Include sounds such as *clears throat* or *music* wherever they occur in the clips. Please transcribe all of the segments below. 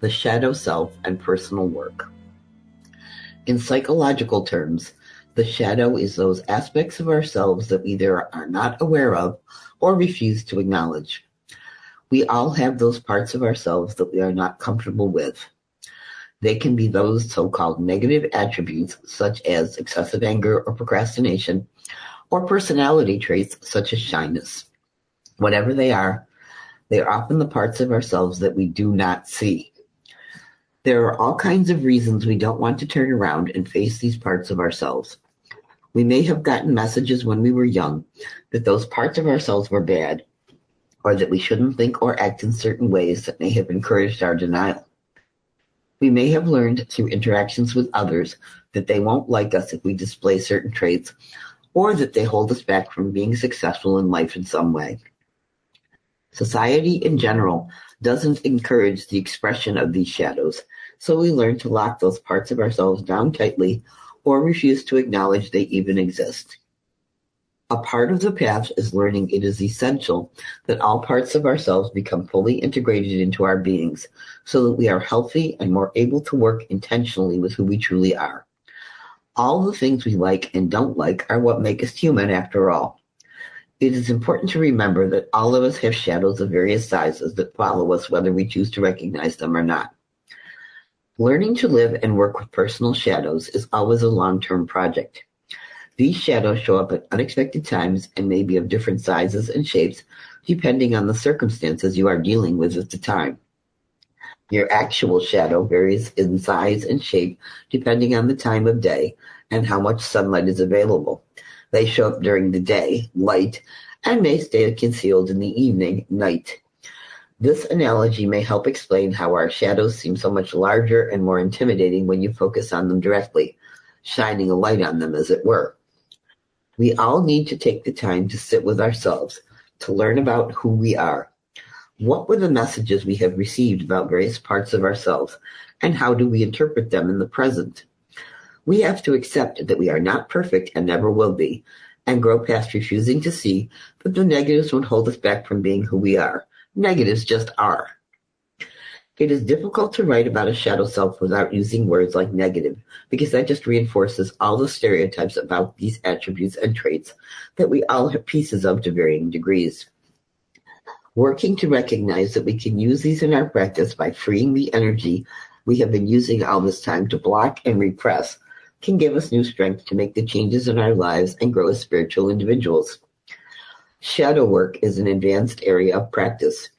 the shadow self and personal work. In psychological terms, the shadow is those aspects of ourselves that we either are not aware of or refuse to acknowledge. We all have those parts of ourselves that we are not comfortable with. They can be those so-called negative attributes such as excessive anger or procrastination, or personality traits such as shyness. Whatever they are, they are often the parts of ourselves that we do not see. There are all kinds of reasons we don't want to turn around and face these parts of ourselves. We may have gotten messages when we were young that those parts of ourselves were bad, or that we shouldn't think or act in certain ways that may have encouraged our denial. We may have learned through interactions with others that they won't like us if we display certain traits, or that they hold us back from being successful in life in some way. Society in general doesn't encourage the expression of these shadows, so we learn to lock those parts of ourselves down tightly or refuse to acknowledge they even exist. A part of the path is learning it is essential that all parts of ourselves become fully integrated into our beings so that we are healthy and more able to work intentionally with who we truly are. All the things we like and don't like are what make us human after all. It is important to remember that all of us have shadows of various sizes that follow us whether we choose to recognize them or not. Learning to live and work with personal shadows is always a long-term project. These shadows show up at unexpected times and may be of different sizes and shapes depending on the circumstances you are dealing with at the time. Your actual shadow varies in size and shape depending on the time of day and how much sunlight is available. They show up during the day, light, and may stay concealed in the evening, night. This analogy may help explain how our shadows seem so much larger and more intimidating when you focus on them directly, shining a light on them as it were. We all need to take the time to sit with ourselves, to learn about who we are. What were the messages we have received about various parts of ourselves, and how do we interpret them in the present? We have to accept that we are not perfect and never will be, and grow past refusing to see that the negatives won't hold us back from being who we are. Negatives just are. It is difficult to write about a shadow self without using words like negative, because that just reinforces all the stereotypes about these attributes and traits that we all have pieces of to varying degrees. Working to recognize that we can use these in our practice by freeing the energy we have been using all this time to block and repress can give us new strength to make the changes in our lives and grow as spiritual individuals. Shadow work is an advanced area of practice.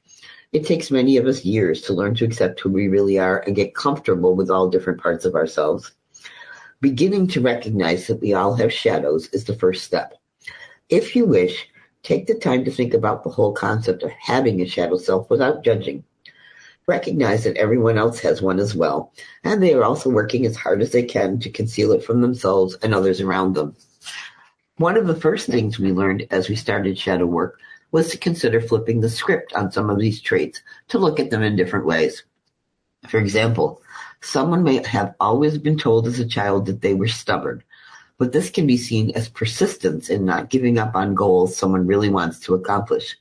It takes many of us years to learn to accept who we really are and get comfortable with all different parts of ourselves. Beginning to recognize that we all have shadows is the first step. If you wish, take the time to think about the whole concept of having a shadow self without judging. Recognize that everyone else has one as well, and they are also working as hard as they can to conceal it from themselves and others around them. One of the first things we learned as we started shadow work was to consider flipping the script on some of these traits to look at them in different ways. For example, someone may have always been told as a child that they were stubborn, but this can be seen as persistence in not giving up on goals someone really wants to accomplish.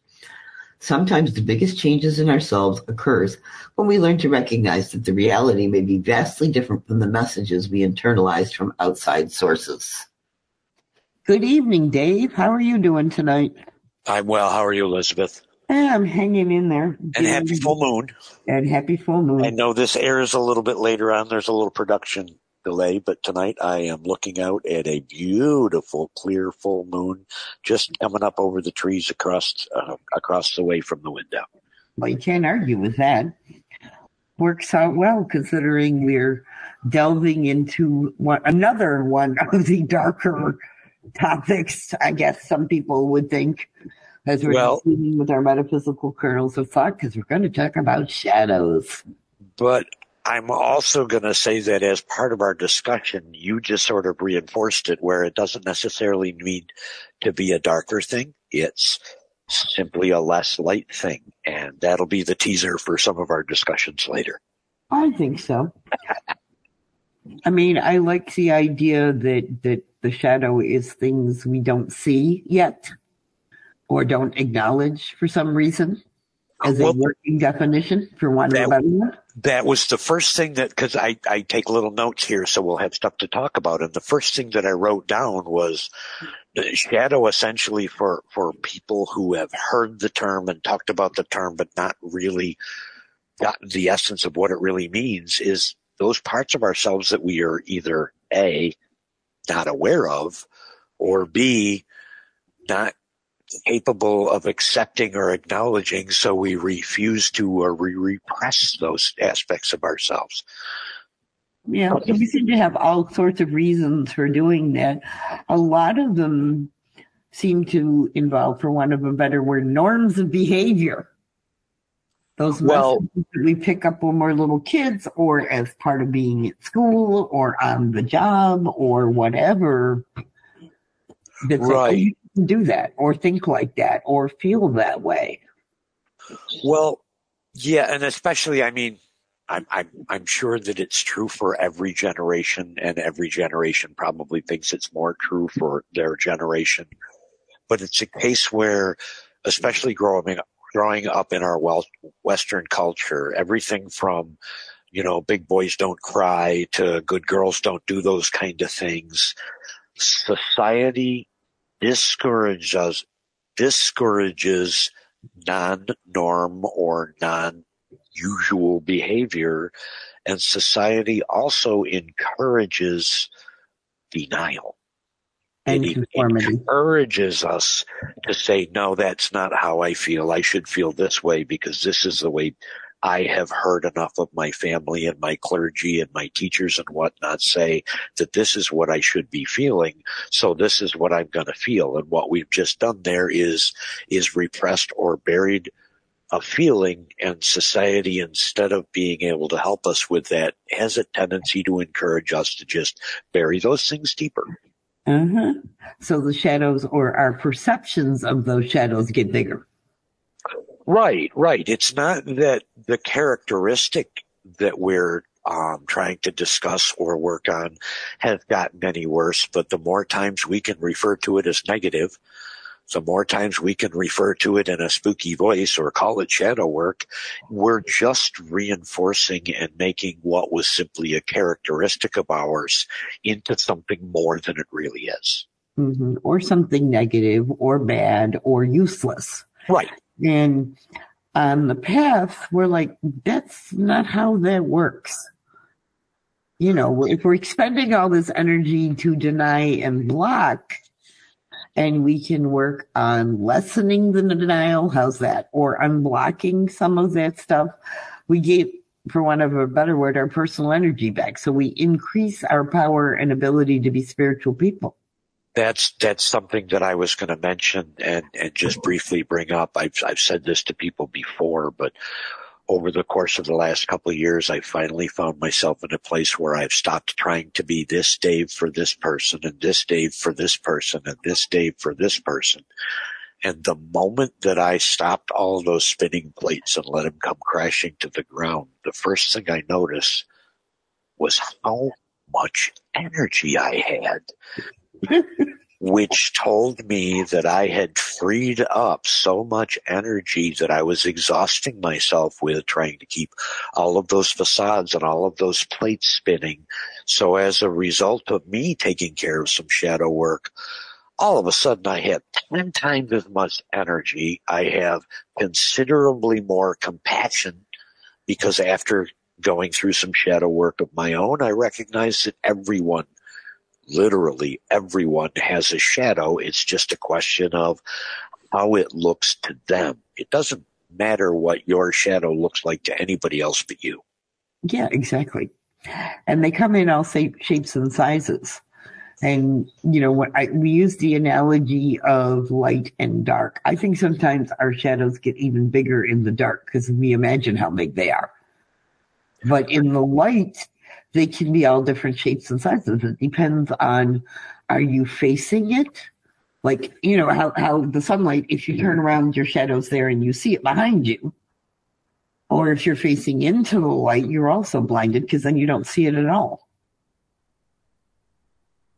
Sometimes the biggest changes in ourselves occurs when we learn to recognize that the reality may be vastly different from the messages we internalized from outside sources. Good evening, Dave. How are you doing tonight? I'm well. How are you, Elizabeth? I'm hanging in there. And happy full moon. And happy full moon. I know this airs a little bit later on. There's a little production delay, but tonight I am looking out at a beautiful, clear full moon just coming up over the trees across uh, across the way from the window. Well, you can't argue with that. Works out well considering we're delving into one, another one of the darker topics. I guess some people would think as we're well, dealing with our metaphysical kernels of thought, because we're going to talk about shadows But I'm also going to say that as part of our discussion, you just sort of reinforced it where it doesn't necessarily need to be a darker thing. It's simply a less light thing. And that'll be the teaser for some of our discussions later. I think so. I mean, I like the idea that, that the shadow is things we don't see yet or don't acknowledge for some reason as well, a working definition for one that, that was the first thing that because I, I take little notes here so we'll have stuff to talk about. And the first thing that i wrote down was shadow essentially for for people who have heard the term and talked about the term but not really gotten the essence of what it really means is those parts of ourselves that we are either a not aware of or b not capable of accepting or acknowledging, so we refuse to uh, or we repress those aspects of ourselves. Yeah, we seem to have all sorts of reasons for doing that. A lot of them seem to involve, for want of a better word, norms of behavior. Those well, that we pick up when we're little kids or as part of being at school or on the job or whatever. That's right do that or think like that or feel that way. Well, yeah, and especially, I mean, I'm, I'm, I'm sure that it's true for every generation and every generation probably thinks it's more true for their generation. But it's a case where, especially growing growing up in our Western culture, everything from, you know, big boys don't cry to good girls don't do those kind of things. Society discourages discourages non-norm or non-usual behavior and society also encourages denial. And it encourages us to say no that's not how i feel. I should feel this way because this is the way I have heard enough of my family and my clergy and my teachers and whatnot say that this is what I should be feeling. So this is what I'm going to feel. And what we've just done there is, is repressed or buried a feeling and society instead of being able to help us with that has a tendency to encourage us to just bury those things deeper. Uh-huh. So the shadows or our perceptions of those shadows get bigger. Right, right. It's not that the characteristic that we're um, trying to discuss or work on has gotten any worse, but the more times we can refer to it as negative, the more times we can refer to it in a spooky voice or call it shadow work, we're just reinforcing and making what was simply a characteristic of ours into something more than it really is. Mm-hmm. Or something negative or bad or useless. Right. And on the path, we're like, that's not how that works. You know, if we're expending all this energy to deny and block, and we can work on lessening the denial, how's that? Or unblocking some of that stuff, we get, for want of a better word, our personal energy back. So we increase our power and ability to be spiritual people that's that's something that I was going to mention and and just briefly bring up. I've I've said this to people before, but over the course of the last couple of years, I finally found myself in a place where I've stopped trying to be this Dave for this person and this Dave for this person and this Dave for this person. And the moment that I stopped all those spinning plates and let them come crashing to the ground, the first thing I noticed was how much energy I had which told me that I had freed up so much energy that I was exhausting myself with trying to keep all of those facades and all of those plates spinning. So as a result of me taking care of some shadow work, all of a sudden I have 10 times as much energy. I have considerably more compassion because after going through some shadow work of my own, I recognize that everyone literally everyone has a shadow. It's just a question of how it looks to them. It doesn't matter what your shadow looks like to anybody else but you. Yeah, exactly. And they come in all shapes and sizes. And, you know, what I, we use the analogy of light and dark. I think sometimes our shadows get even bigger in the dark because we imagine how big they are. But in the light, they can be all different shapes and sizes. It depends on are you facing it? Like, you know, how, how the sunlight, if you turn around, your shadow's there and you see it behind you. Or if you're facing into the light, you're also blinded because then you don't see it at all.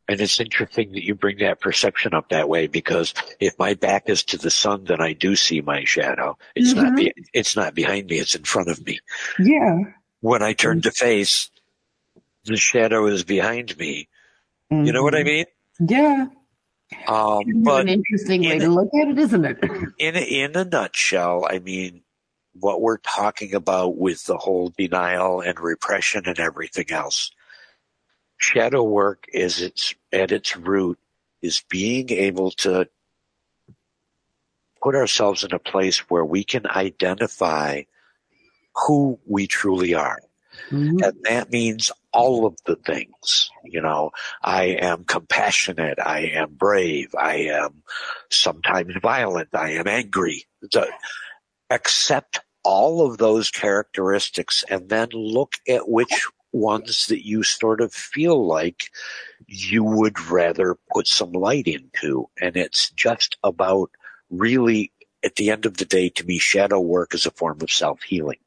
And it's interesting that you bring that perception up that way because if my back is to the sun, then I do see my shadow. It's mm-hmm. not be, it's not behind me; it's in front of me. Yeah. When I turn to face, the shadow is behind me. Mm-hmm. You know what I mm-hmm. mean? Yeah. Um, but an interesting way to look at it, isn't it? In a, in a nutshell, I mean, what we're talking about with the whole denial and repression and everything else shadow work is its at its root is being able to put ourselves in a place where we can identify who we truly are. Mm-hmm. And that means all of the things. You know, I am compassionate. I am brave. I am sometimes violent. I am angry. The, accept all of those characteristics and then look at which ones that you sort of feel like you would rather put some light into. And it's just about really, at the end of the day, to me, shadow work is a form of self healing.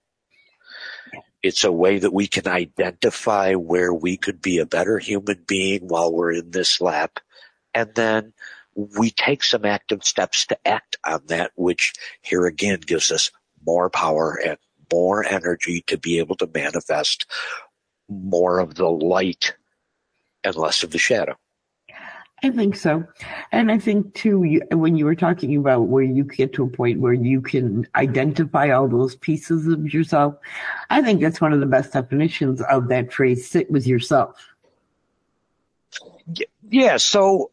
It's a way that we can identify where we could be a better human being while we're in this lap. And then we take some active steps to act on that, which here again gives us more power and more energy to be able to manifest more of the light and less of the shadow. I think so. And I think too, when you were talking about where you get to a point where you can identify all those pieces of yourself, I think that's one of the best definitions of that phrase, sit with yourself. Yeah. So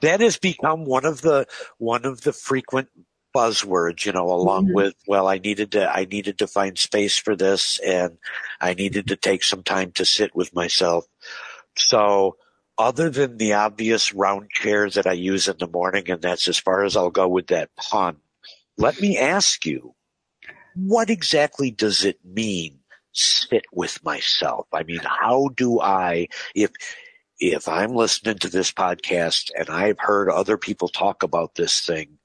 that has become one of the, one of the frequent buzzwords, you know, along mm-hmm. with, well, I needed to, I needed to find space for this and I needed to take some time to sit with myself. So other than the obvious round chair that I use in the morning, and that's as far as I'll go with that pun, let me ask you, what exactly does it mean sit with myself? I mean, how do I, if, if I'm listening to this podcast and I've heard other people talk about this thing,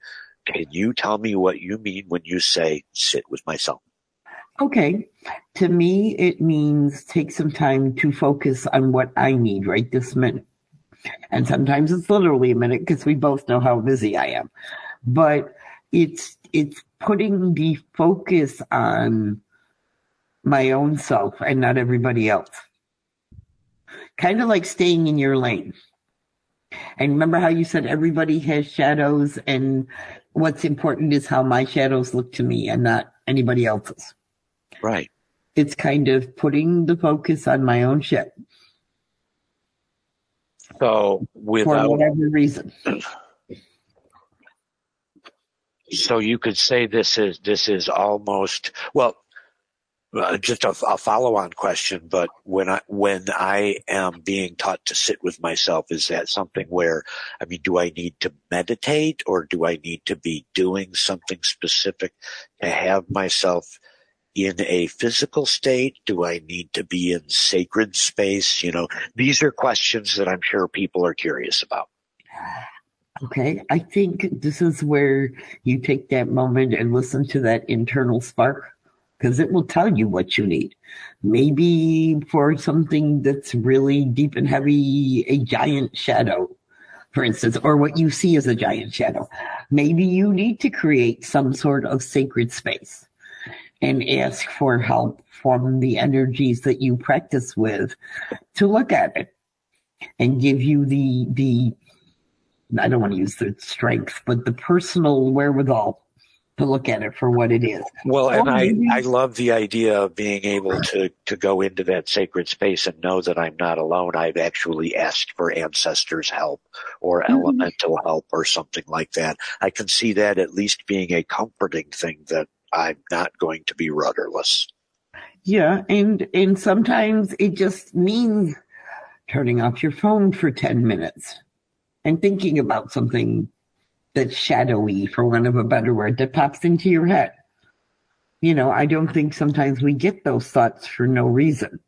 can you tell me what you mean when you say sit with myself? Okay. To me, it means take some time to focus on what I need right this minute. And sometimes it's literally a minute because we both know how busy I am. But it's, it's putting the focus on my own self and not everybody else. Kind of like staying in your lane. And remember how you said everybody has shadows and what's important is how my shadows look to me and not anybody else's. Right. It's kind of putting the focus on my own shit. So without for whatever reason. So you could say this is this is almost well uh, just a, a follow-on question, but when I when I am being taught to sit with myself, is that something where I mean, do I need to meditate, or do I need to be doing something specific to have myself in a physical state? Do I need to be in sacred space? You know, these are questions that I'm sure people are curious about. Okay, I think this is where you take that moment and listen to that internal spark because it will tell you what you need. Maybe for something that's really deep and heavy, a giant shadow, for instance, or what you see as a giant shadow. Maybe you need to create some sort of sacred space and ask for help from the energies that you practice with to look at it and give you the, the, I don't want to use the strength, but the personal wherewithal to look at it for what it is. Well, and I, I love the idea of being able to, to go into that sacred space and know that I'm not alone. I've actually asked for ancestors help or mm-hmm. elemental help or something like that. I can see that at least being a comforting thing that I'm not going to be rudderless. Yeah. And, and sometimes it just means turning off your phone for 10 minutes and thinking about something that's shadowy, for want of a better word, that pops into your head. You know, I don't think sometimes we get those thoughts for no reason.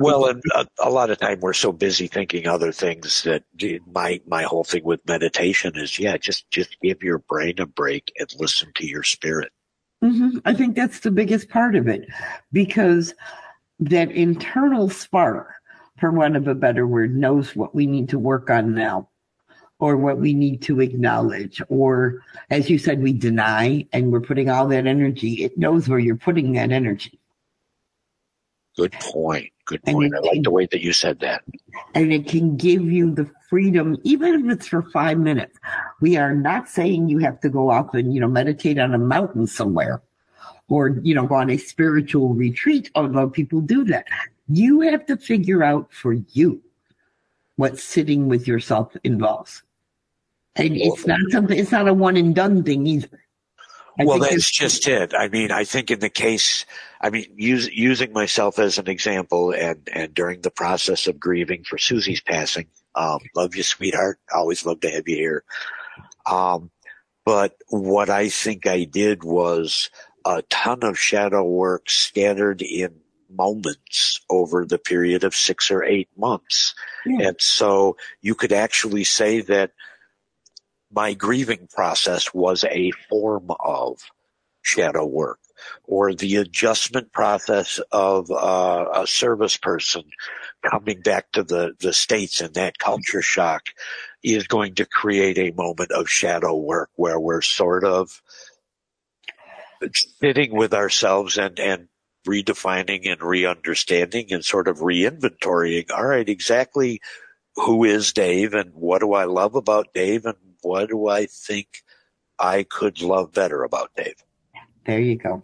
Well, and a, a, lot of time we're so busy thinking other things that my my whole thing with meditation is yeah, just just give your brain a break and listen to your spirit. Mm-hmm. I think that's the biggest part of it because that internal spark, for want of a better word, knows what we need to work on now or what we need to acknowledge. Or as you said, we deny and we're putting all that energy. It knows where you're putting that energy. Good point. Good point. I like the way that you said that. And it can give you the freedom, even if it's for five minutes. We are not saying you have to go off and, you know, meditate on a mountain somewhere or, you know, go on a spiritual retreat, although people do that. You have to figure out for you what sitting with yourself involves. And it's not something, it's not a one and done thing either. I well, that's just it. I mean, I think in the case, I mean, use, using myself as an example and, and during the process of grieving for Susie's passing, um, love you, sweetheart. Always love to have you here. Um, but what I think I did was a ton of shadow work scattered in moments over the period of six or eight months. Yeah. And so you could actually say that my grieving process was a form of shadow work or the adjustment process of uh, a service person coming back to the, the States and that culture shock is going to create a moment of shadow work where we're sort of sitting with ourselves and, and redefining and re-understanding and sort of re-inventorying. All right, exactly who is Dave and what do I love about Dave and what do I think I could love better about Dave? There you go.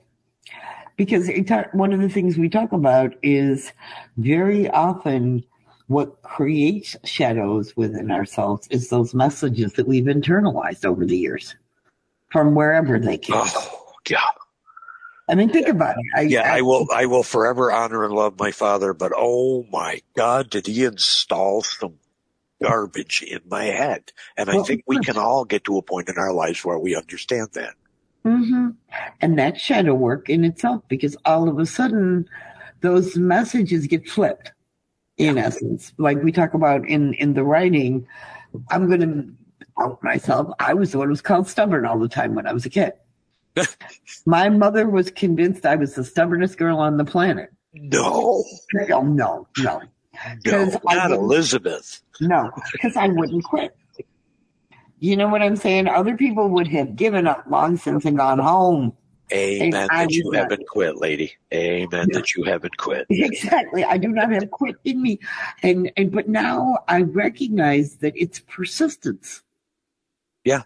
Because one of the things we talk about is very often what creates shadows within ourselves is those messages that we've internalized over the years from wherever they came. Oh, yeah. I mean, think about it. I, yeah, I, I, will. I will forever honor and love my father, but oh my God, did he install some garbage in my head. And I think we can all get to a point in our lives where we understand that. Mm-hmm. And that's shadow work in itself because all of a sudden those messages get flipped in essence. Like we talk about in, in the writing, I'm going to out myself. I was the one who was called stubborn all the time when I was a kid. *laughs* My mother was convinced I was the stubbornest girl on the planet. No. No, no, no. No, not Elizabeth. No, because I wouldn't quit. You know what I'm saying? Other people would have given up long since and gone home. Amen that you haven't quit, lady. Amen that you haven't quit. *laughs* Exactly. I do not have quit in me. And and but now I recognize that it's persistence. Yeah.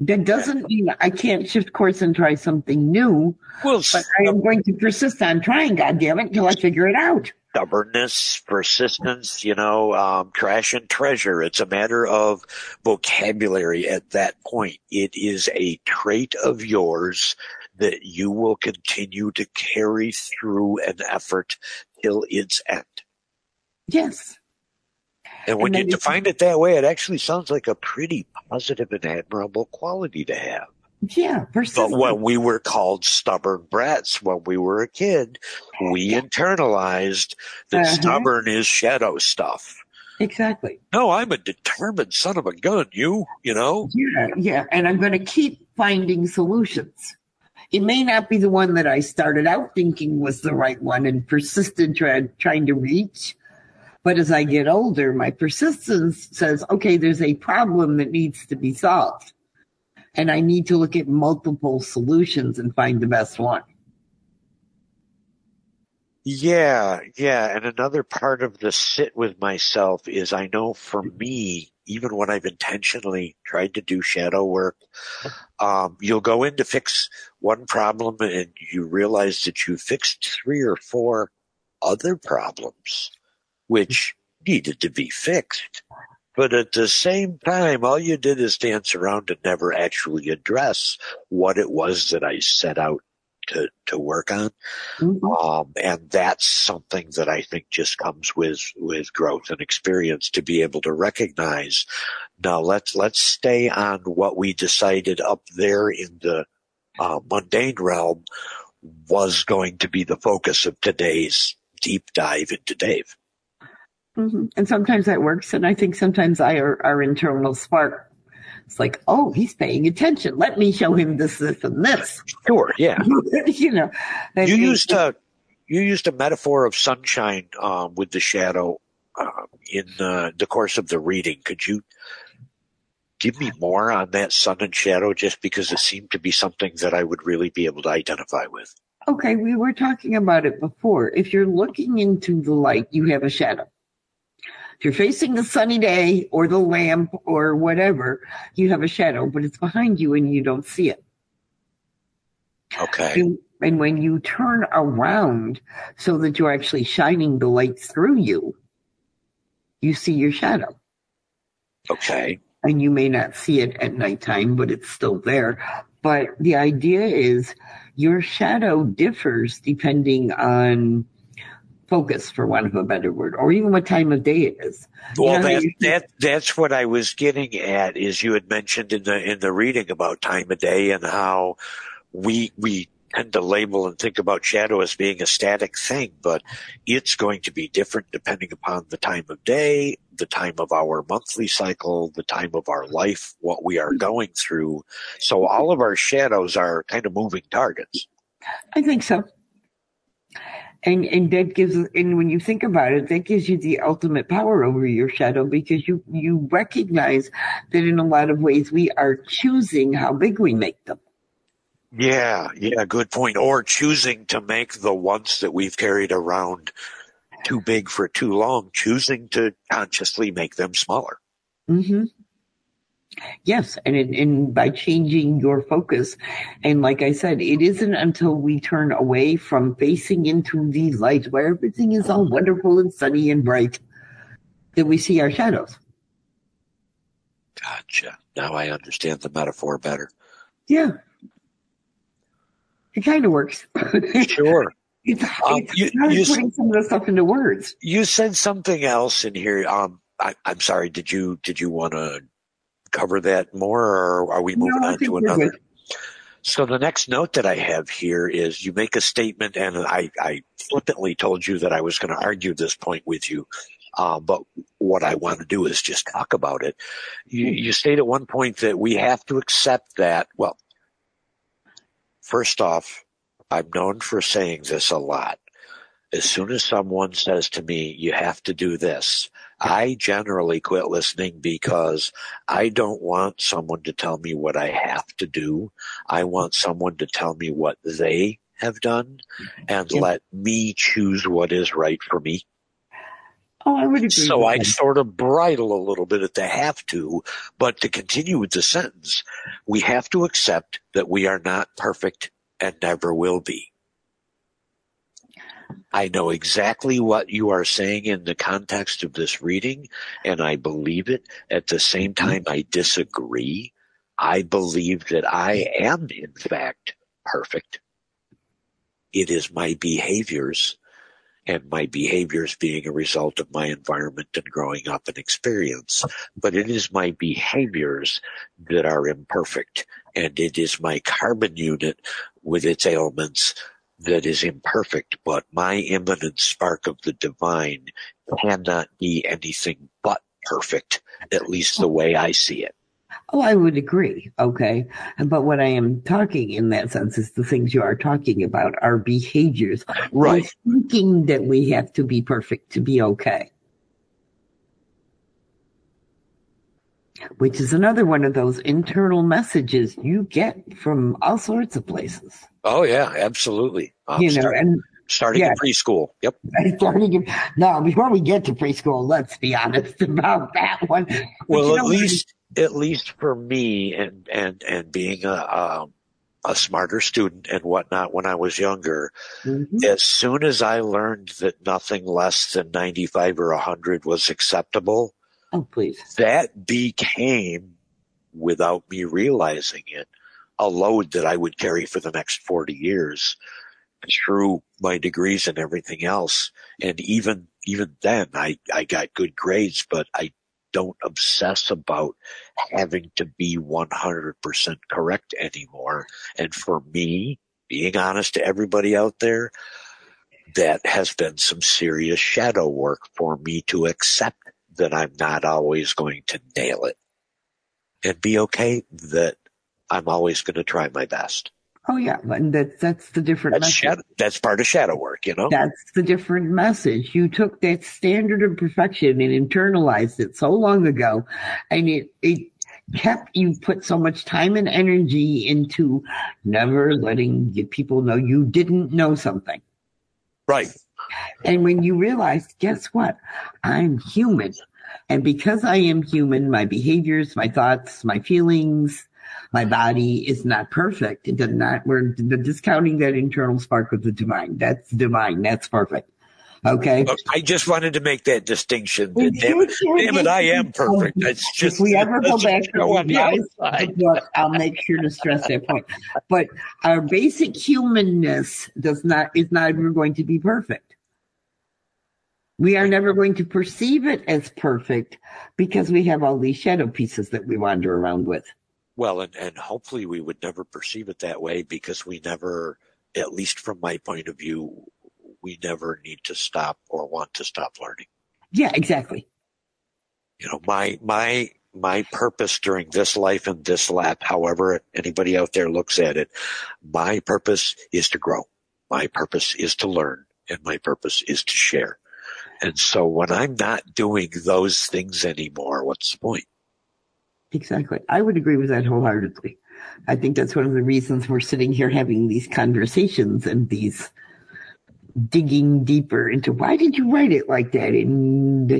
That doesn't mean I can't shift course and try something new. Well, but I am going to persist on trying, God damn it, until I figure it out stubbornness, persistence, you know, um, trash and treasure. It's a matter of vocabulary at that point. It is a trait of yours that you will continue to carry through an effort till its end. Yes. And when and you define it that way, it actually sounds like a pretty positive and admirable quality to have. Yeah, persistent. But when we were called stubborn brats when we were a kid, we internalized that uh-huh. stubborn is shadow stuff. Exactly. No, I'm a determined son of a gun. You, you know. Yeah, yeah, and I'm going to keep finding solutions. It may not be the one that I started out thinking was the right one and persisted try, trying to reach. But as I get older, my persistence says, okay, there's a problem that needs to be solved and I need to look at multiple solutions and find the best one. Yeah, yeah. And another part of the sit with myself is I know for me, even when I've intentionally tried to do shadow work, um, you'll go in to fix one problem and you realize that you fixed three or four other problems, which needed to be fixed. But at the same time, all you did is dance around and never actually address what it was that I set out to, to work on. Mm-hmm. Um, and that's something that I think just comes with, with growth and experience to be able to recognize. Now let's, let's stay on what we decided up there in the uh, mundane realm was going to be the focus of today's deep dive into Dave. Mm-hmm. And sometimes that works. And I think sometimes I, our, our internal spark, it's like, oh, he's paying attention. Let me show him this, this, and this. Sure. Yeah. *laughs* you know, you used a, you used a metaphor of sunshine, um, with the shadow, uh, in uh, the course of the reading. Could you give me more on that sun and shadow just because it seemed to be something that I would really be able to identify with? Okay, we were talking about it before. If you're looking into the light, you have a shadow. If you're facing the sunny day or the lamp or whatever, you have a shadow, but it's behind you and you don't see it. Okay. And, and when you turn around so that you're actually shining the light through you, you see your shadow. Okay and you may not see it at nighttime, but it's still there. But the idea is your shadow differs depending on focus, for want of a better word, or even what time of day it is. Well, you know, that, that that's what I was getting at. Is you had mentioned in the in the reading about time of day and how we we tend to label and think about shadow as being a static thing, but it's going to be different depending upon the time of day, the time of our monthly cycle, the time of our life, what we are going through. So all of our shadows are kind of moving targets. I think so. And and that gives and when you think about it, that gives you the ultimate power over your shadow because you you recognize that in a lot of ways we are choosing how big we make them. Yeah, yeah, good point. Or choosing to make the ones that we've carried around too big for too long, choosing to consciously make them smaller. Mm-hmm. Yes, and it, and by changing your focus, and like I said, it isn't until we turn away from facing into the light where everything is all wonderful and sunny and bright that we see our shadows. Gotcha. Now I understand the metaphor better. Yeah, it kind of works. Sure. *laughs* it's, um, it's you, you, putting some of the stuff into words. You said something else in here. Um, I, am sorry. Did you did you want to cover that more, or are we moving no, on to another? So the next note that I have here is you make a statement, and I, I flippantly told you that I was going to argue this point with you. Uh, but what I want to do is just talk about it. You, you state at one point that we have to accept that, well, First off, I'm known for saying this a lot. As soon as someone says to me, you have to do this, I generally quit listening because I don't want someone to tell me what I have to do. I want someone to tell me what they have done and yeah. let me choose what is right for me. Oh, I would agree. So I sort of bridle a little bit at the have to, but to continue with the sentence, we have to accept that we are not perfect and never will be. I know exactly what you are saying in the context of this reading, and I believe it. At the same mm-hmm. time, I disagree. I believe that I am, in fact, perfect. It is my behaviors and my behaviors being a result of my environment and growing up and experience. But it is my behaviors that are imperfect and it is my carbon unit with its ailments that is imperfect, but my immanent spark of the divine cannot be anything but perfect, at least the way I see it. Oh, I would agree. Okay. But what I am talking in that sense is the things you are talking about, our behaviors. Right. Thinking that we have to be perfect to be okay. Which is another one of those internal messages you get from all sorts of places. Oh yeah, absolutely. Um, you know, and starting yeah, in preschool. Yep. Starting in, now, before we get to preschool, let's be honest about that one. Well, at least at least for me and and and being a um, a smarter student and whatnot when I was younger, mm-hmm. as soon as I learned that nothing less than 95 or 100 was acceptable, oh, please. that became, without me realizing it, a load that I would carry for the next 40 years through my degrees and everything else. And even, even then I, I got good grades, but I don't obsess about having to be 100% correct anymore. And for me, being honest to everybody out there, that has been some serious shadow work for me to accept that I'm not always going to nail it and be okay that I'm always going to try my best. Oh yeah, and that's that's the different. That's, message. shadow, that's part of shadow work, you know. That's the different message. You took that standard of perfection and internalized it so long ago, and it it kept you put so much time and energy into never letting people know you didn't know something. Right. And when you realize, guess what? I'm human. And because I am human, my behaviors, my thoughts, my feelings, my body is not perfect. It does not, we're discounting that internal spark of the divine. That's divine. That's perfect. Okay. I just wanted to make that distinction. Damn it, damn it, I am perfect. It's just if we ever go back to the outside. I'll make sure to stress that point. But our basic humanness does not is not ever going to be perfect. We are never going to perceive it as perfect because we have all these shadow pieces that we wander around with. Well, and, and hopefully we would never perceive it that way because we never, at least from my point of view, we never need to stop or want to stop learning. Yeah, exactly. You know, my, my, my purpose during this life and this lap, however anybody out there looks at it, my purpose is to grow. My purpose is to learn and my purpose is to share. And so when I'm not doing those things anymore, what's the point? Exactly. I would agree with that wholeheartedly. I think that's one of the reasons we're sitting here having these conversations and these digging deeper into why did you write it like that and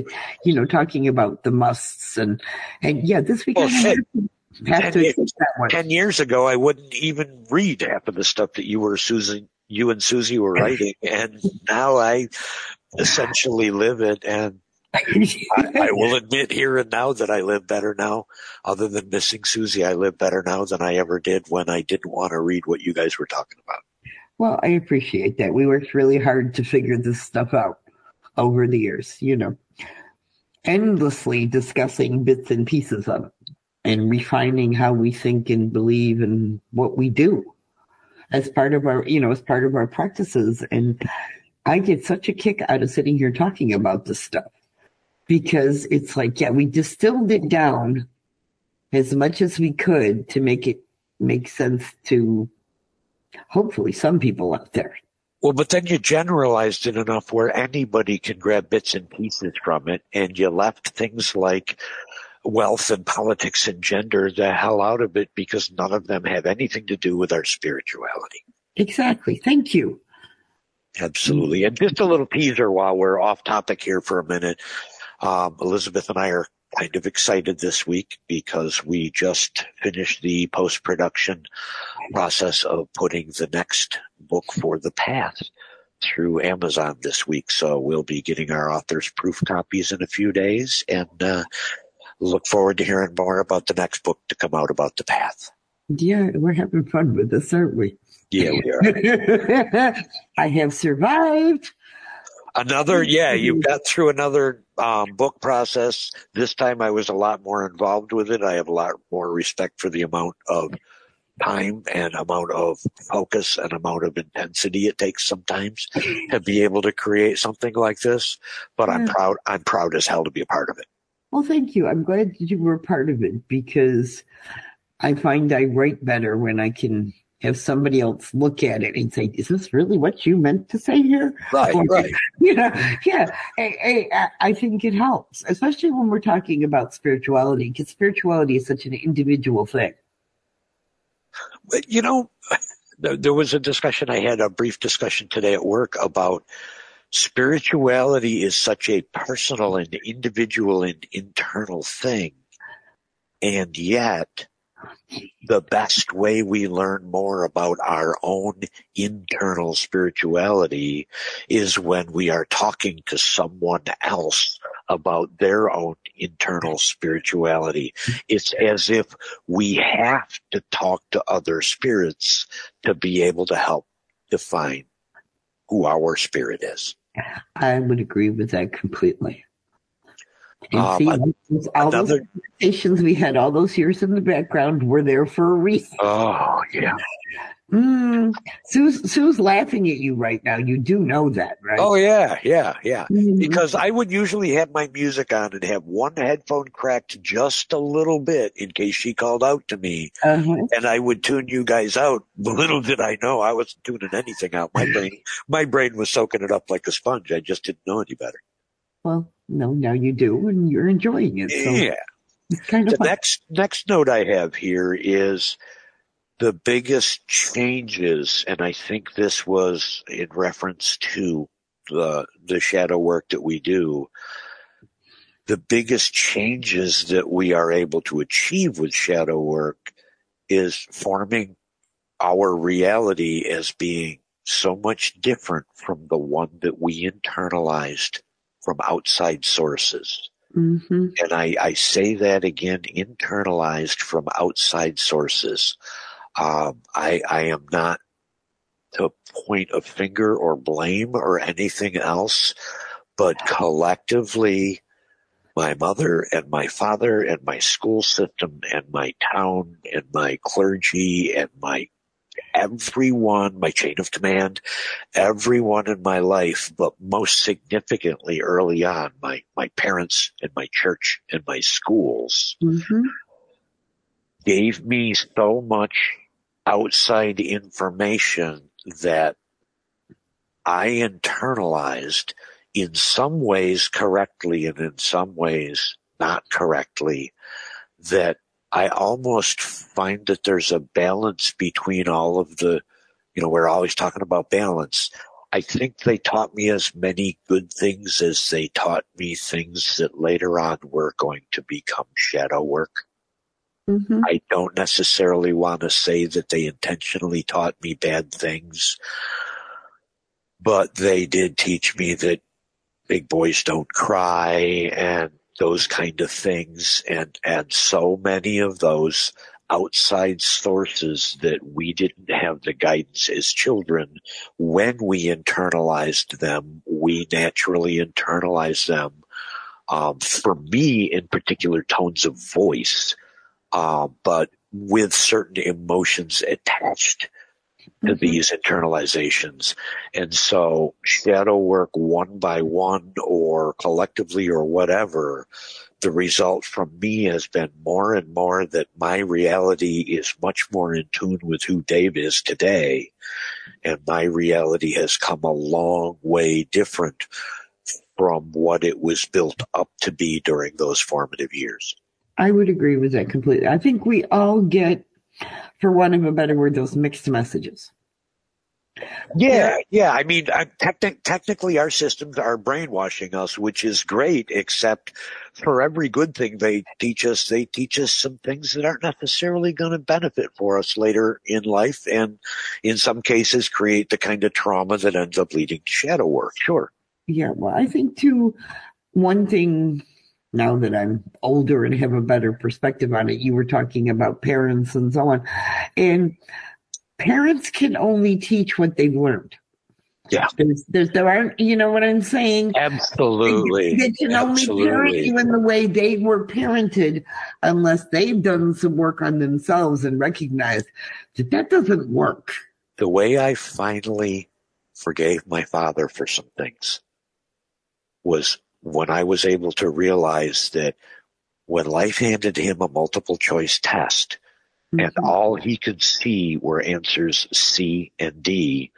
you know talking about the musts and and yeah this week well, I have to ten, that one. ten years ago I wouldn't even read half of the stuff that you were Susan you and Susie were *clears throat* writing and now I essentially live it and I, I, *laughs* will admit here and now that I live better now. Other than missing Susie, I live better now than I ever did when I didn't want to read what you guys were talking about. Well, I appreciate that. We worked really hard to figure this stuff out over the years, you know, endlessly discussing bits and pieces of it and refining how we think and believe and what we do as part of our, you know, as part of our practices. And I get such a kick out of sitting here talking about this stuff because it's like, yeah, we distilled it down as much as we could to make it make sense to hopefully some people out there. Well, but then you generalized it enough where anybody can grab bits and pieces from it, and you left things like wealth and politics and gender the hell out of it because none of them have anything to do with our spirituality. Exactly. Thank you. Absolutely. And just a little teaser while we're off topic here for a minute. Um, Elizabeth and I are kind of excited this week because we just finished the post production process of putting the next book for the path through Amazon this week. So we'll be getting our author's proof copies in a few days and uh, look forward to hearing more about the next book to come out about the path. Yeah, we're having fun with this, aren't we? Yeah, we are. *laughs* I have survived. Another, yeah, you got through another um, book process. This time I was a lot more involved with it. I have a lot more respect for the amount of time and amount of focus and amount of intensity it takes sometimes to be able to create something like this. But I'm proud, I'm proud as hell to be a part of it. Well, thank you. I'm glad that you were part of it because I find I write better when I can have somebody else look at it and say, "Is this really what you meant to say here?" Right, or, right. *laughs* You know, yeah. I, I, I, think it helps, especially when we're talking about spirituality, because spirituality is such an individual thing. You know, there was a discussion I had a brief discussion today at work about spirituality is such a personal and individual and internal thing, and yet the best way we learn more about our own internal spirituality is when we are talking to someone else about their own internal spirituality. It's as if we have to talk to other spirits to be able to help define who our spirit is. I would agree with that completely. And Um, see, those- all those another- conversations we had all those years in the background were there for a reason. Oh yeah. Mm, Sue's, Sue's laughing at you right now. You do know that, right? Oh yeah, yeah, yeah. Mhm. Because I would usually have my music on and have one headphone cracked just a little bit in case she called out to me, Uh-huh. and I would tune you guys out. *laughs* Little did I know I wasn't tuning anything out. My *laughs* brain, my brain was soaking it up like a sponge. I just didn't know any better. Well, no, now you do, and you're enjoying it. So Yeah. it's kind The of fun. next next note I have here is the biggest changes, and I think this was in reference to the the shadow work that we do. The biggest changes that we are able to achieve with shadow work is forming our reality as being so much different from the one that we internalized from outside sources. hmm And I, I say that again, internalized from outside sources. Um, I, I am not to point a finger or blame or anything else, but collectively, my mother and my father and my school system and my town and my clergy and my everyone, my chain of command, everyone in my life, but most significantly early on, my, my parents and my church and my schools hmm gave me so much outside information that I internalized in some ways correctly and in some ways not correctly that I almost find that there's a balance between all of the, you know, we're always talking about balance. I think they taught me as many good things as they taught me things that later on were going to become shadow work. hmm I don't necessarily want to say that they intentionally taught me bad things, but they did teach me that big boys don't cry and those kind of things. And and so many of those outside sources that we didn't have the guidance as children when we internalized them we naturally internalized them. Um, for me in particular tones of voice uh, but with certain emotions attached to Mhm. these internalizations. And so shadow work one by one or collectively or whatever, the result from me has been more and more that my reality is much more in tune with who Dave is today. And my reality has come a long way different from what it was built up to be during those formative years. I would agree with that completely. I think we all get, for want of a better word, those mixed messages. Yeah, yeah. I mean, I, techni- technically, our systems are brainwashing us, which is great. Except for every good thing they teach us, they teach us some things that aren't necessarily going to benefit for us later in life, and in some cases, create the kind of trauma that ends up leading to shadow work. Sure. Yeah, well, I think too, one thing now that I'm older and have a better perspective on it, you were talking about parents and so on. And parents can only teach what they've learned. Yeah. There's, there's, there aren't, you know what I'm saying? Absolutely. They can only parent you in the way they were parented unless they've done some work on themselves and recognized that that doesn't work. The way I finally forgave my father for some things was when I was able to realize that when life handed him a multiple choice test and Mhm. all he could see were answers C and D,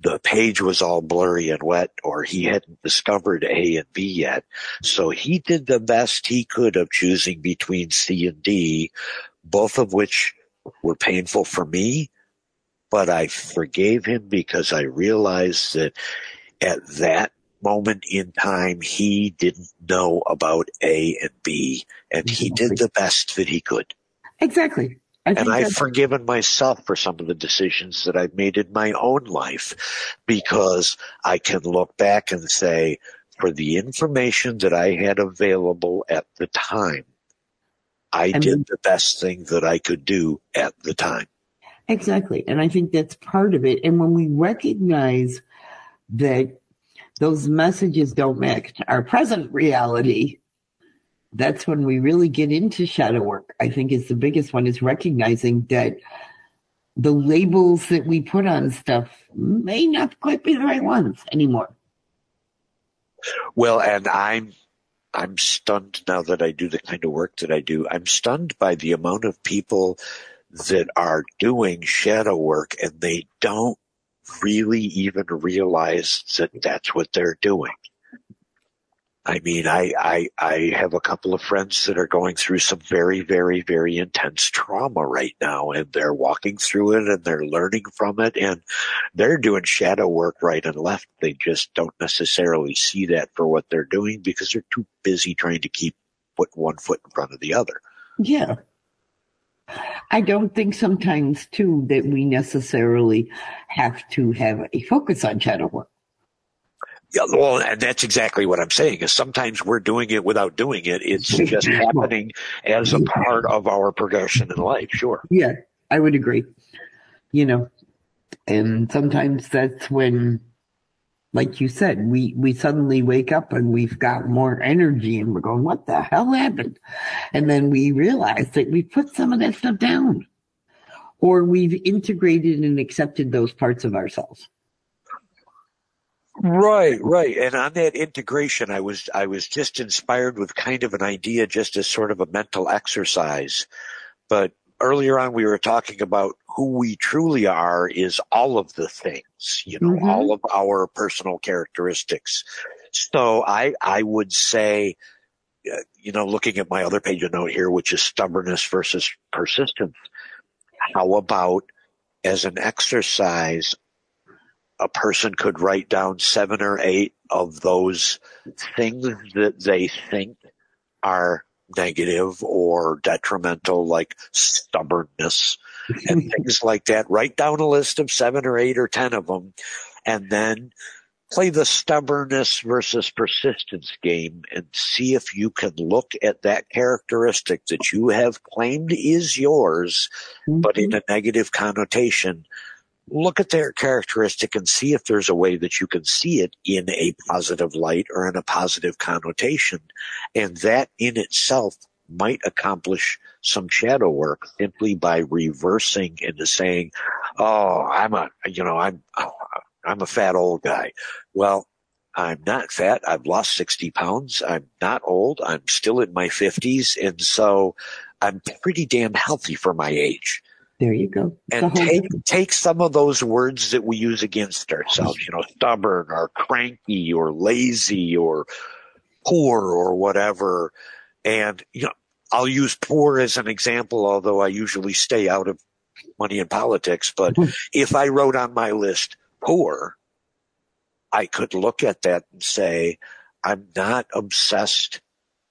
the page was all blurry and wet or he hadn't discovered A and B yet. So he did the best he could of choosing between C and D, both of which were painful for me, but I forgave him because I realized that at that moment in time, he didn't know about A and B and he did the best that he could. Exactly. I And I've forgiven myself for some of the decisions that I've made in my own life because I can look back and say, for the information that I had available at the time, I And- did the best thing that I could do at the time. Exactly. And I think that's part of it. And when we recognize that those messages don't match our present reality, that's when we really get into shadow work. I think is the biggest one is recognizing that the labels that we put on stuff may not quite be the right ones anymore. Well, and I'm I'm stunned now that I do the kind of work that I do. I'm stunned by the amount of people that are doing shadow work and they don't really even realize that that's what they're doing. I mean, I, I, I have a couple of friends that are going through some very, very, very intense trauma right now and they're walking through it and they're learning from it and they're doing shadow work right and left. They just don't necessarily see that for what they're doing because they're too busy trying to keep put one foot in front of the other. Yeah. I don't think sometimes too that we necessarily have to have a focus on shadow work. Yeah, well, and that's exactly what I'm saying. Is sometimes we're doing it without doing it. It's just happening as a part of our progression in life. Sure. Yeah, I would agree. You know, and sometimes that's when, like you said, we we suddenly wake up and we've got more energy, and we're going, "What the hell happened?" And then we realize that we put some of that stuff down, or we've integrated and accepted those parts of ourselves. Right, right. And on that integration, I was, I was just inspired with kind of an idea just as sort of a mental exercise. But earlier on, we were talking about who we truly are is all of the things, you know, mm-hmm. all of our personal characteristics. So I, I would say, uh, you know, looking at my other page of note here, which is stubbornness versus persistence. How about as an exercise, a person could write down seven or eight of those things that they think are negative or detrimental, like stubbornness and things like that. Write down a list of seven or eight or ten of them and then play the stubbornness versus persistence game and see if you can look at that characteristic that you have claimed is yours, mm-hmm. but in mm-hmm. a negative connotation look at their characteristic and see if there's a way that you can see it in a positive light or in a positive connotation. And that in itself might accomplish some shadow work simply by reversing into saying, Oh, I'm a, you know, I'm, oh, I'm a fat old guy. Well, I'm not fat. I've lost 60 pounds. I'm not old. I'm still in my fifties. And so I'm pretty damn healthy for my age. There you go. And take take some of those words that we use against ourselves, you know, stubborn or cranky or lazy or poor or whatever. And you know, I'll use poor as an example, although I usually stay out of money and politics. But mm-hmm. if I wrote on my list poor, I could look at that and say, I'm not obsessed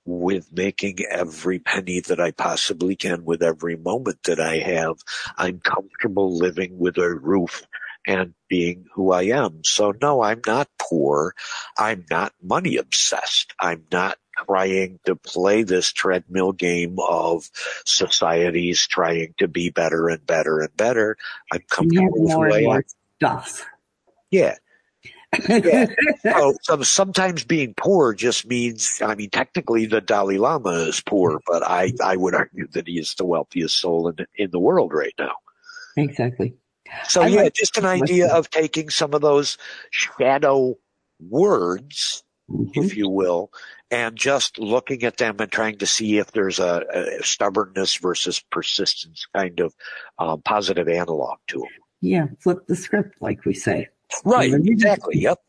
with making every penny that I possibly can with every moment that I have. I'm comfortable living with a roof and being who I am. So no, I'm not poor. I'm not money obsessed. I'm not trying to play this treadmill game of societies trying to be better and better and better. I'm comfortable with I am. Stuff. Yeah *laughs* yeah. So, sometimes being poor just means, I mean, technically the Dalai Lama is poor, but I, I would argue that he is the wealthiest soul in, in the world right now. Exactly. So I yeah, like just an idea of taking some of those shadow words, mm-hmm. if you will, and just looking at them and trying to see if there's a, a stubbornness versus persistence kind of um, positive analog to them. Yeah, flip the script, like we say. Right, exactly. Yep.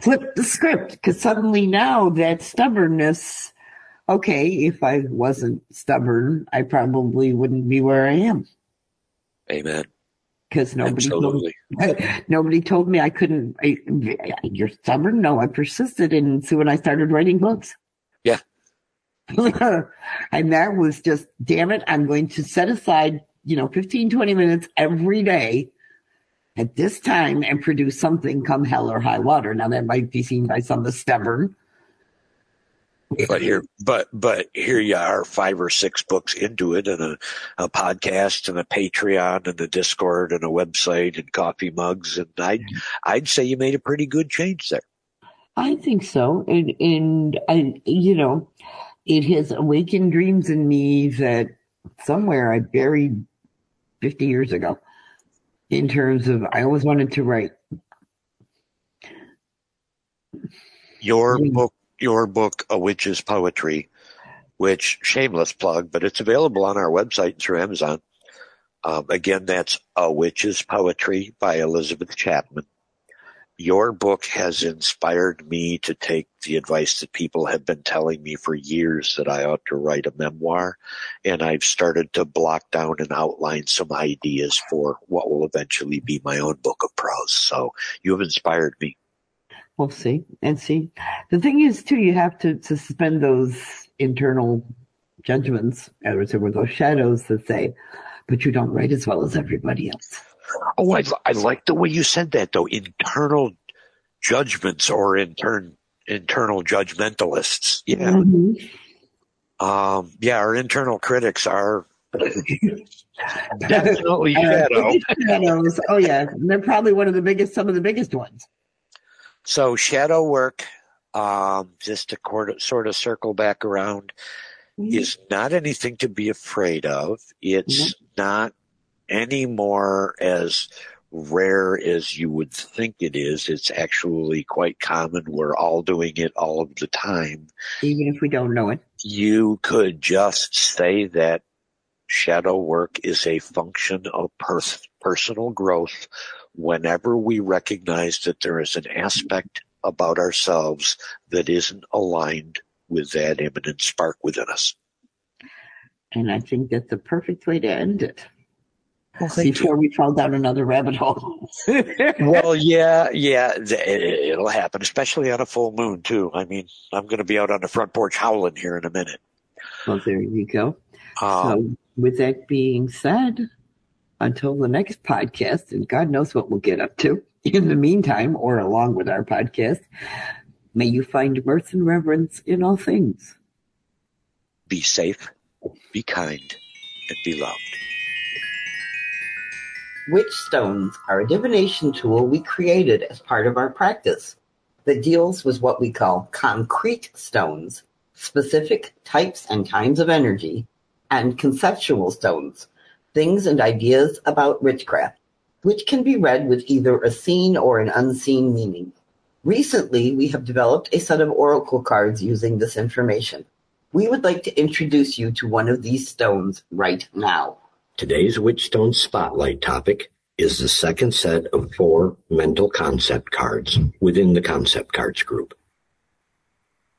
Flip the script because suddenly now that stubbornness, okay, if I wasn't stubborn, I probably wouldn't be where I am. Amen. Because nobody told, *laughs* nobody told me I couldn't. I, you're stubborn? No, I persisted, and so when I started writing books. *laughs* And that was just, damn it, I'm going to set aside, you know, 15, 20 minutes every day at this time and produce something come hell or high water. Now that might be seen by some as stubborn. But here, but but here you are, five or six books into it, and a, a podcast, and a Patreon, and a Discord, and a website, and coffee mugs, and I'd I'd say you made a pretty good change there. I think so, and and I, you know, it has awakened dreams in me that somewhere I buried 50 years ago in terms of I always wanted to write. Your Mm. book, your book, A Witch's Poetry, which shameless plug, but it's available on our website through Amazon. Um, again, that's A Witch's Poetry by Elizabeth Chapman. Your book has inspired me to take the advice that people have been telling me for years that I ought to write a memoir. And I've started to block down and outline some ideas for what will eventually be my own book of prose. So you have inspired me. We'll see and see. The thing is, too, you have to suspend those internal judgments, as with those shadows that say, but you don't write as well as everybody else. Oh, I, I like the way you said that though. Internal judgments or intern, internal judgmentalists. Yeah. Mhm. Um, yeah, our internal critics are *laughs* definitely shadow. *laughs* Shadows. Oh, yeah. They're probably one of the biggest, some of the biggest ones. So shadow work, um, just to court, sort of circle back around, is not anything to be afraid of. It's not any more as rare as you would think it is. It's actually quite common. We're all doing it all of the time. Even if we don't know it. You could just say that shadow work is a function of pers- personal growth whenever we recognize that there is an aspect about ourselves that isn't aligned with that immanent spark within us. And I think that's the perfect way to end it. Well, Before we fall down another rabbit hole. *laughs* well, yeah, yeah, it- it'll happen, especially on a full moon too. I mean, I'm going to be out on the front porch howling here in a minute. well, there you go. Um, so, with that being said, until the next podcast, and God knows what we'll get up to in the meantime, or along with our podcast, may you find mirth and reverence in all things. be safe, be kind, and be loved. Witch stones are a divination tool we created as part of our practice that deals with what we call concrete stones, specific types and kinds of energy, and conceptual stones, things and ideas about witchcraft, which can be read with either a seen or an unseen meaning. Recently, we have developed a set of oracle cards using this information. We would like to introduce you to one of these stones right now. Today's Witchstone Spotlight topic is the second set of four mental concept cards within the concept cards group.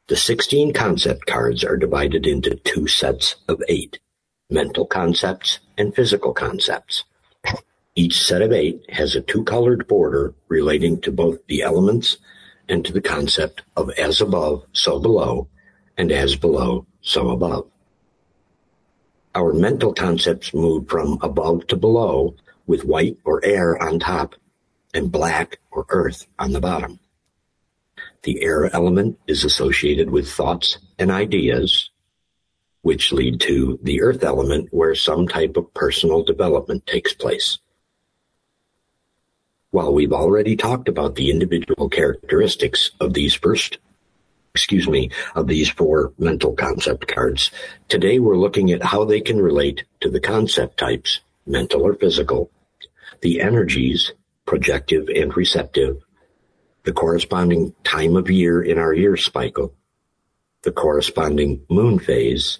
The 16 concept cards are divided into two sets of eight mental concepts and physical concepts. Each set of eight has a two colored border relating to both the elements and to the concept of as above, so below, and as below, so above our mental concepts move from above to below with white or air on top and black or earth on the bottom. The air element is associated with thoughts and ideas, which lead to the earth element where some type of personal development takes place. While we've already talked about the individual characteristics of these first excuse me, of these four mental concept cards. Today we're looking at how they can relate to the concept types, mental or physical, the energies, projective and receptive, the corresponding time of year in our year cycle, the corresponding moon phase,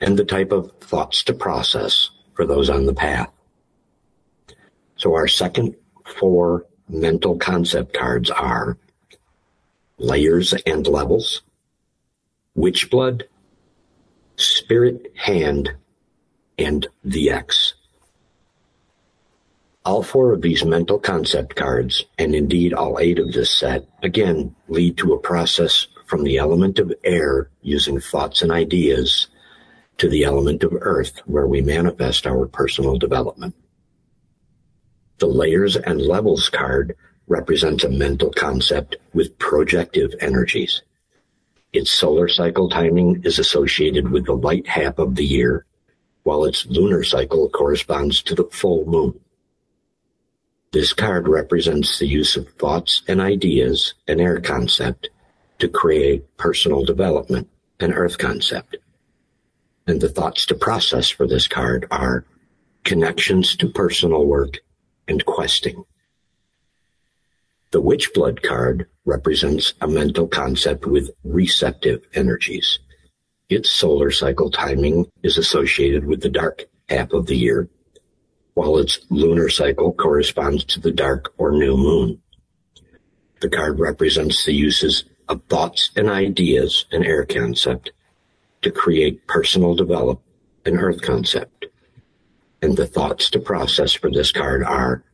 and the type of thoughts to process for those on the path. So our second four mental concept cards are layers and levels, witch blood, spirit hand, and the X. All four of these mental concept cards, and indeed all eight of this set, again lead to a process from the element of air using thoughts and ideas to the element of earth where we manifest our personal development. The layers and levels card represents a mental concept with projective energies. Its solar cycle timing is associated with the light half of the year, while its lunar cycle corresponds to the full moon. This card represents the use of thoughts and ideas, an air concept, to create personal development an earth concept. And the thoughts to process for this card are connections to personal work and questing. The witch blood card represents a mental concept with receptive energies. Its solar cycle timing is associated with the dark half of the year, while its lunar cycle corresponds to the dark or new moon. The card represents the uses of thoughts and ideas, an air concept, to create personal develop, an earth concept. And the thoughts to process for this card are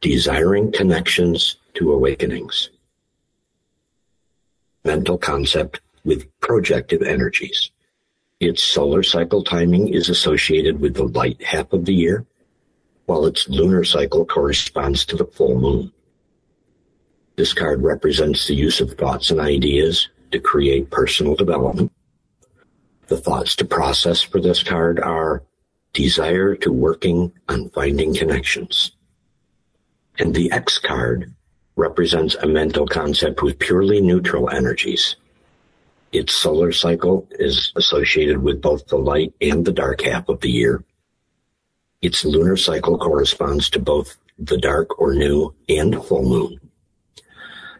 desiring connections to awakenings. Mental concept with projective energies. Its solar cycle timing is associated with the light half of the year, while its lunar cycle corresponds to the full moon. This card represents the use of thoughts and ideas to create personal development. The thoughts to process for this card are desire to working on finding connections. And the X card represents a mental concept with purely neutral energies. Its solar cycle is associated with both the light and the dark half of the year. Its lunar cycle corresponds to both the dark or new and full moon.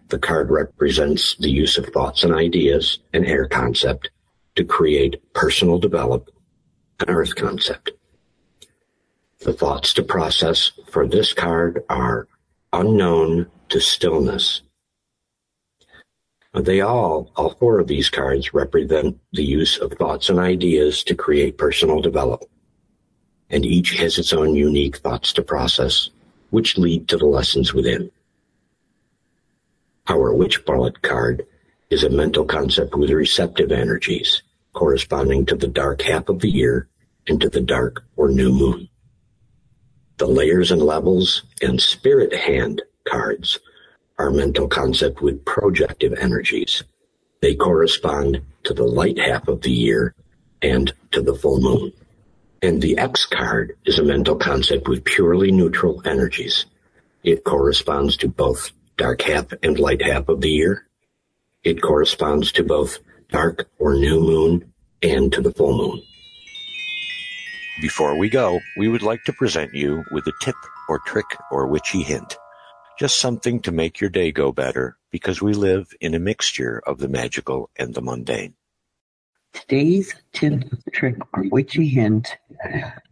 The card represents the use of thoughts and ideas, an air concept, to create personal develop, an earth concept. The thoughts to process for this card are unknown to stillness. They all, all four of these cards represent the use of thoughts and ideas to create personal development. And each has its own unique thoughts to process, which lead to the lessons within. Our Witchblood card is a mental concept with receptive energies corresponding to the dark half of the year and to the dark or new moon. The layers and levels and spirit hand cards are mental concept with projective energies. They correspond to the light half of the year and to the full moon. And the X card is a mental concept with purely neutral energies. It corresponds to both dark half and light half of the year. It corresponds to both dark or new moon and to the full moon. Before we go, we would like to present you with a tip or trick or witchy hint. Just something to make your day go better because we live in a mixture of the magical and the mundane. Today's tip, trick, or witchy hint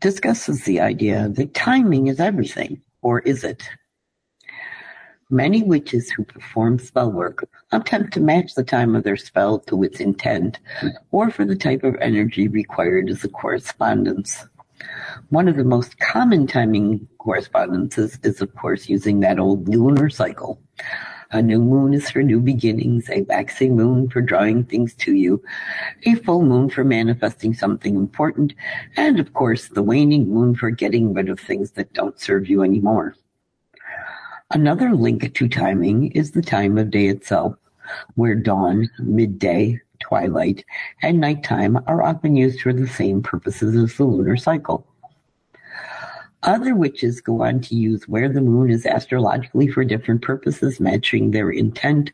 discusses the idea that timing is everything, or is it? Many witches who perform spell work attempt to match the time of their spell to its intent or for the type of energy required as a correspondence. One of the most common timing correspondences is, of course, using that old lunar cycle. A new moon is for new beginnings, a waxing moon for drawing things to you, a full moon for manifesting something important, and of course, the waning moon for getting rid of things that don't serve you anymore. Another link to timing is the time of day itself, where dawn, midday, twilight, and nighttime are often used for the same purposes as the lunar cycle. Other witches go on to use where the moon is astrologically for different purposes, matching their intent,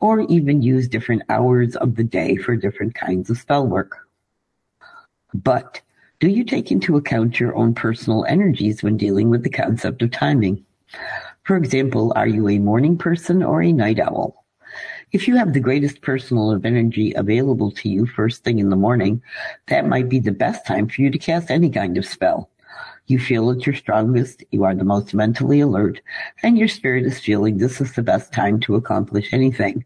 or even use different hours of the day for different kinds of spell work. But do you take into account your own personal energies when dealing with the concept of timing? For example, are you a morning person or a night owl? If you have the greatest personal of energy available to you first thing in the morning, that might be the best time for you to cast any kind of spell. You feel at your strongest, you are the most mentally alert, and your spirit is feeling this is the best time to accomplish anything.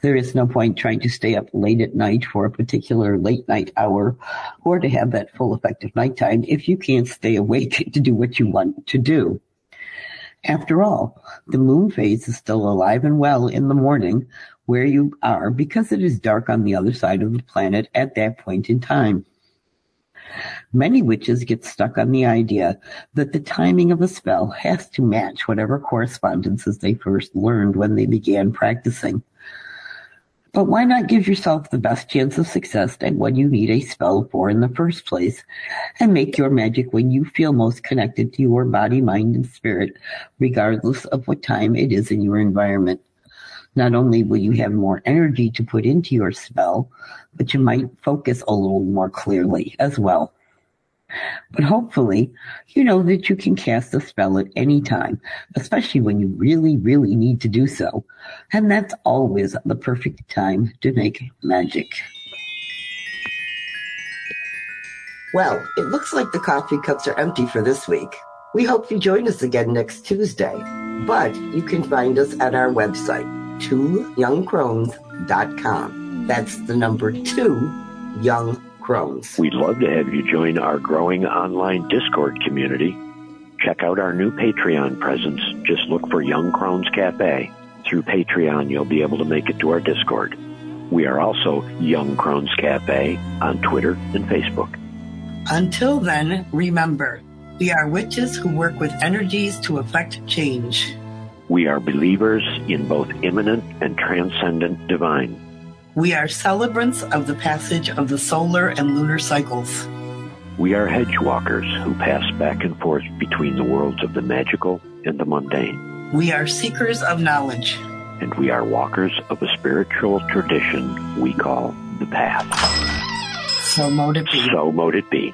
There is no point trying to stay up late at night for a particular late night hour or to have that full effective nighttime if you can't stay awake *laughs* to do what you want to do. After all, the moon phase is still alive and well in the morning where you are because it is dark on the other side of the planet at that point in time. Many witches get stuck on the idea that the timing of a spell has to match whatever correspondences they first learned when they began practicing. But why not give yourself the best chance of success at what you need a spell for in the first place and make your magic when you feel most connected to your body, mind, and spirit, regardless of what time it is in your environment? Not only will you have more energy to put into your spell, but you might focus a little more clearly as well. But hopefully, you know that you can cast a spell at any time, especially when you really, really need to do so. And that's always the perfect time to make magic. Well, it looks like the coffee cups are empty for this week. We hope you join us again next Tuesday. But you can find us at our website, twoyoungcrones.com. That's the number two, Young Crones. We'd love to have you join our growing online Discord community. Check out our new Patreon presence. Just look for Young Crones Cafe. Through Patreon, you'll be able to make it to our Discord. We are also Young Crones Cafe on Twitter and Facebook. Until then, remember, we are witches who work with energies to effect change. We are believers in both immanent and transcendent divine. We are celebrants of the passage of the solar and lunar cycles. We are hedge walkers who pass back and forth between the worlds of the magical and the mundane. We are seekers of knowledge. And we are walkers of a spiritual tradition we call the path. So mote it be. So mote it be.